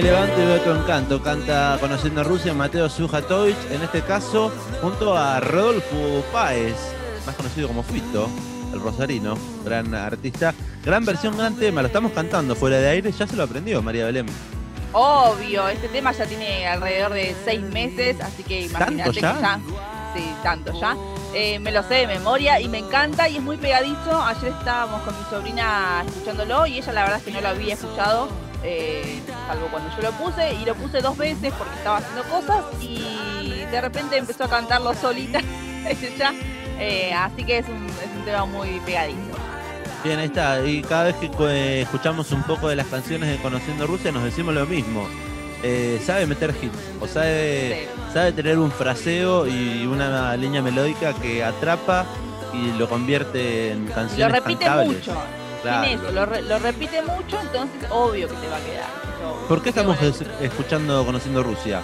Me levanto y veo tu encanto. Canta Conociendo a Rusia Mateo Sujatovic, en este caso junto a Rodolfo Páez, más conocido como Fito, el rosarino, gran artista. Gran versión, gran tema, lo estamos cantando fuera de aire, ya se lo aprendió María Belén. Obvio, este tema ya tiene alrededor de seis meses, así que imagínate que ya. Sí, tanto ya. Eh, me lo sé de memoria y me encanta y es muy pegadizo. Ayer estábamos con mi sobrina escuchándolo y ella la verdad es que no lo había escuchado eh, salvo cuando yo lo puse, y lo puse dos veces porque estaba haciendo cosas y de repente empezó a cantarlo solita ella, eh, así que es un, es un tema muy pegadizo. Bien, ahí está, y cada vez que eh, escuchamos un poco de las canciones de Conociendo Rusia nos decimos lo mismo. sabe meter hits, o sabe, sabe tener un fraseo y una línea melódica que atrapa y lo convierte en canciones. Lo repite mucho lo, repite mucho, entonces obvio que te va a quedar. ¿Por qué estamos escuchando Conociendo Rusia?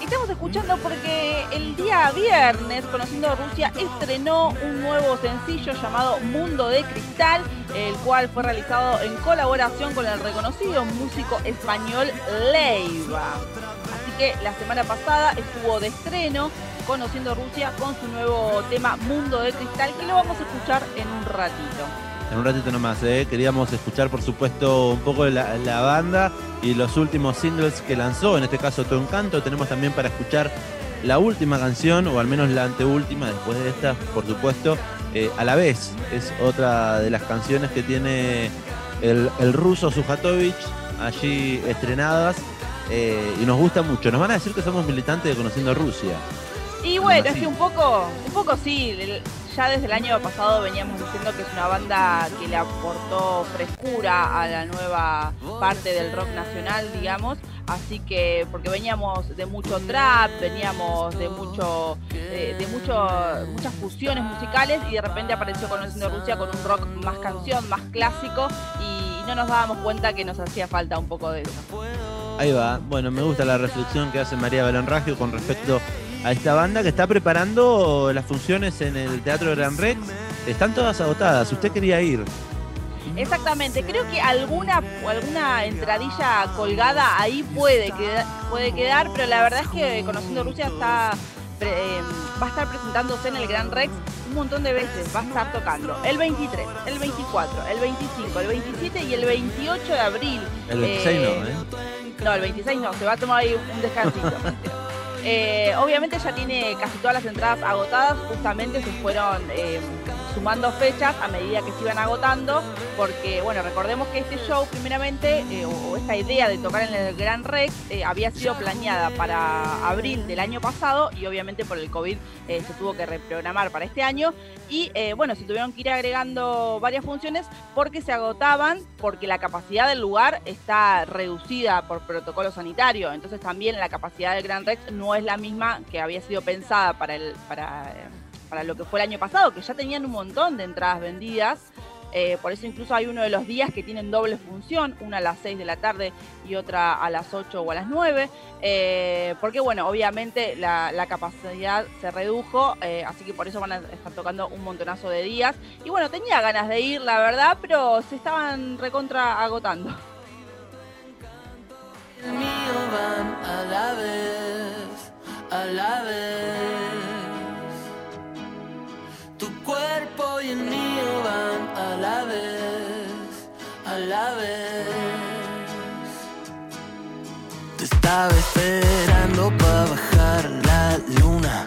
Estamos escuchando porque el día viernes Conociendo Rusia estrenó un nuevo sencillo llamado Mundo de Cristal, el cual fue realizado en colaboración con el reconocido músico español Leiva. Así que la semana pasada estuvo de estreno Conociendo Rusia con su nuevo tema Mundo de Cristal, que lo vamos a escuchar en un ratito en un ratito nomás. ¿eh? Queríamos escuchar, por supuesto, un poco de la, banda y los últimos singles que lanzó, en este caso Tu Encanto. Tenemos también para escuchar la última canción, o al menos la anteúltima, después de esta, por supuesto, eh, a la vez. Es otra de las canciones que tiene el, ruso Sujatovic allí estrenadas. Eh, y nos gusta mucho. Nos van a decir que somos militantes de Conociendo Rusia. Y bueno, es que un poco, un poco sí ya desde el año pasado veníamos diciendo que es una banda que le aportó frescura a la nueva parte del rock nacional, digamos. Así que, porque veníamos de mucho trap, veníamos de mucho, de, mucho, muchas fusiones musicales y de repente apareció Conociendo Rusia con un rock más canción, más clásico y no nos dábamos cuenta que nos hacía falta un poco de eso. Ahí va. Bueno, me gusta la reflexión que hace María Raggio con respecto a esta banda que está preparando las funciones en el Teatro Gran Rex. Están todas agotadas. Usted quería ir. Exactamente, creo que alguna alguna entradilla colgada ahí puede quedar, puede quedar, pero la verdad es que Conociendo Rusia está eh, va a estar presentándose en el Gran Rex un montón de veces, va a estar tocando el 23, el 24, el 25, el 27 y el 28 de abril. El 26 no, ¿eh? ¿eh? No, el 26 no, se va a tomar ahí un descansito. Eh, obviamente ya tiene casi todas las entradas agotadas, justamente se fueron eh, sumando fechas a medida que se iban agotando, porque bueno, recordemos que este show primeramente, eh, o, esta idea de tocar en el Gran Rex, había sido planeada para abril del año pasado y obviamente por el COVID se tuvo que reprogramar para este año. Y bueno, se tuvieron que ir agregando varias funciones porque se agotaban, porque la capacidad del lugar está reducida por protocolo sanitario, entonces también la capacidad del Gran Rex no es la misma que había sido pensada para, el, para, para lo que fue el año pasado, que ya tenían un montón de entradas vendidas. Eh, por eso incluso hay uno de los días que tienen doble función, una a las 6 de la tarde y otra a las 8 o a las 9, eh, porque bueno, obviamente la, capacidad se redujo, eh, así que por eso van a estar tocando un montonazo de días. Y bueno, tenía ganas de ir, la verdad, pero se estaban recontra agotando. El a. estaba esperando para bajar la luna.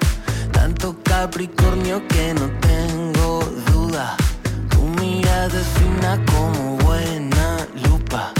Tanto Capricornio que no tengo duda. Tu mirada es fina como buena lupa.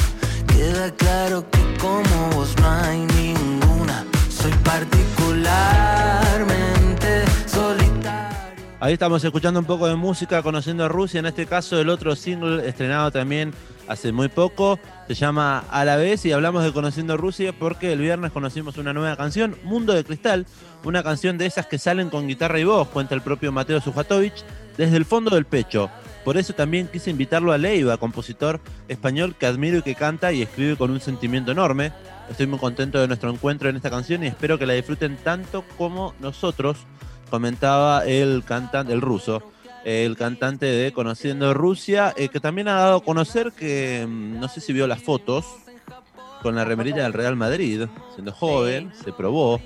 Queda claro que como vos no hay ninguna. Soy particularmente solitario. Ahí estamos escuchando un poco de música, conociendo a Rusia. En este caso, el otro single estrenado también hace muy poco se llama A la vez y hablamos de Conociendo Rusia porque el viernes conocimos una nueva canción, Mundo de Cristal, una canción de esas que salen con guitarra y voz, cuenta el propio Mateo Sujatovic, desde el fondo del pecho. Por eso también quise invitarlo a Leiva, compositor español que admiro y que canta y escribe con un sentimiento enorme. Estoy muy contento de nuestro encuentro en esta canción y espero que la disfruten tanto como nosotros, comentaba el cantante, el ruso, el cantante de Conociendo Rusia, eh, que también ha dado a conocer que, mm, no sé si vio las fotos, con la remerita del Real Madrid, siendo joven, se probó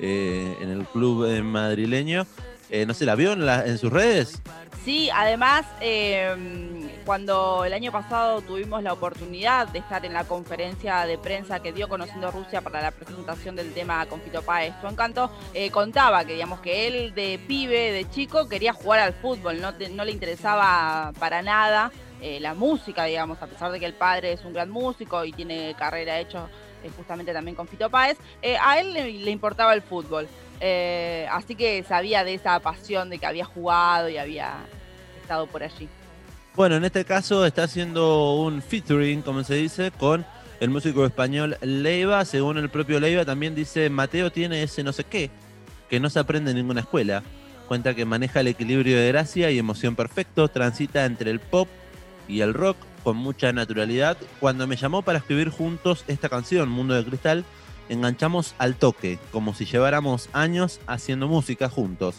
eh, en el club eh, madrileño. Eh, no sé, ¿la vio en, en sus redes? Sí, además, em, cuando el año pasado tuvimos la oportunidad de estar en la conferencia de prensa que dio Conociendo Rusia para la presentación del tema con Fito Páez, su encanto, eh, contaba que, digamos, que él de pibe, de chico, quería jugar al fútbol, no, le interesaba para nada eh, la música, digamos, a pesar de que el padre es un gran músico y tiene carrera hecho justamente también con Fito Páez, a él le importaba el fútbol. Eh, así que sabía de esa pasión de que había jugado y había estado por allí. Bueno, en este caso está haciendo un featuring, como se dice, con el músico español Leiva. Según el propio Leiva, también dice, Mateo tiene ese no sé qué, que no se aprende en ninguna escuela. Cuenta que maneja el equilibrio de gracia y emoción perfecto, transita entre el pop y el rock con mucha naturalidad. Cuando me llamó para escribir juntos esta canción, Mundo de Cristal, enganchamos al toque, como si lleváramos años haciendo música juntos.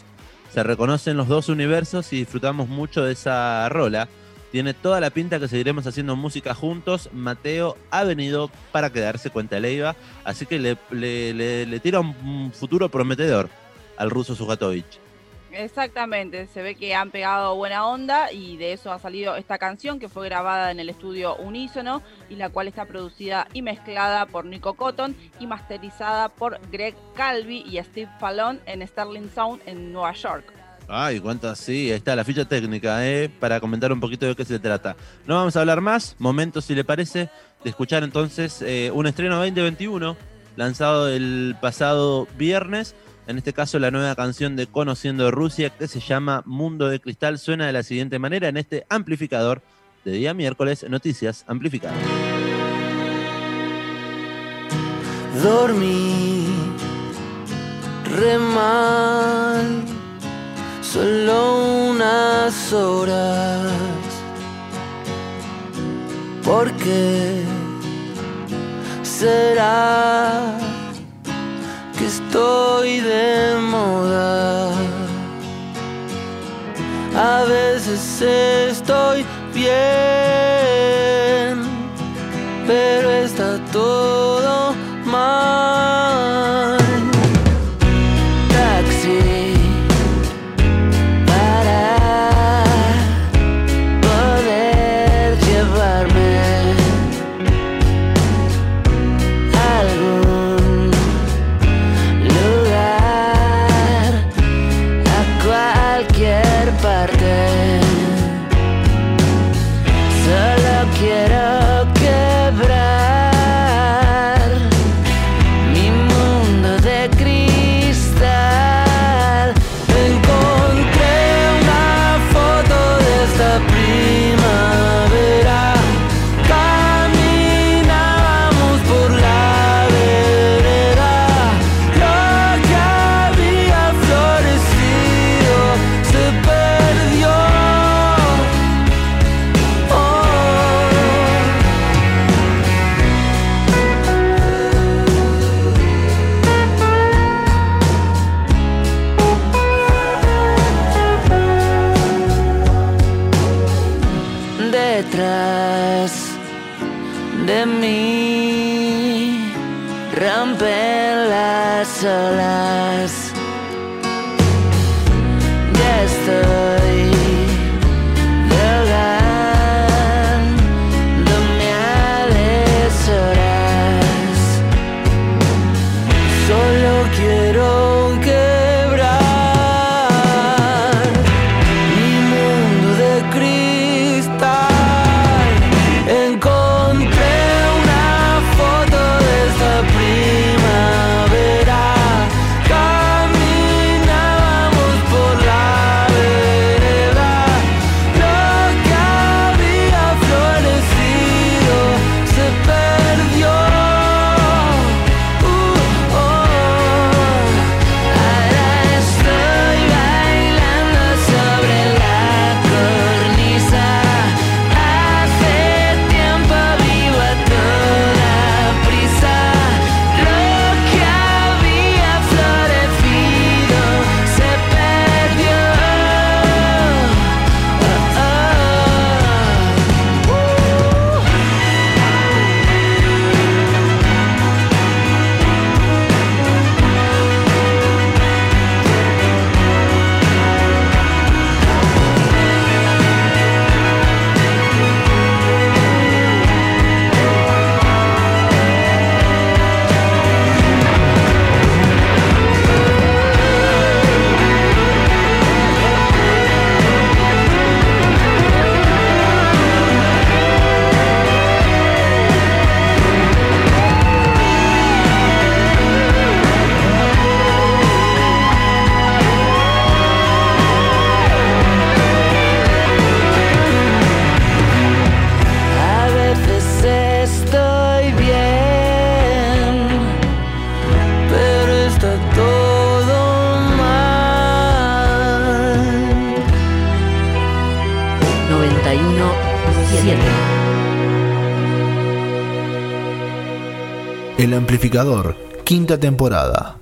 Se reconocen los dos universos y disfrutamos mucho de esa rola. Tiene toda la pinta que seguiremos haciendo música juntos. Mateo ha venido para quedarse, cuenta Leiva, así que le, le tira un futuro prometedor al ruso Sujatovich. Exactamente, se ve que han pegado buena onda y de eso ha salido esta canción que fue grabada en el estudio Unísono y la cual está producida y mezclada por Nico Cotton y masterizada por Greg Calvi y Steve Fallon en Sterling Sound en Nueva York. Ay, cuántas, sí, está la ficha técnica, ¿eh? para comentar un poquito de qué se trata. No vamos a hablar más, momento si le parece, de escuchar entonces eh, un estreno 2021 lanzado el pasado viernes en este caso, la nueva canción de Conociendo Rusia, que se llama Mundo de Cristal, suena de la siguiente manera en este amplificador de día miércoles, Noticias Amplificadas. Dormí re mal, solo unas horas. ¿Por qué será? Veces so. El amplificador, quinta temporada.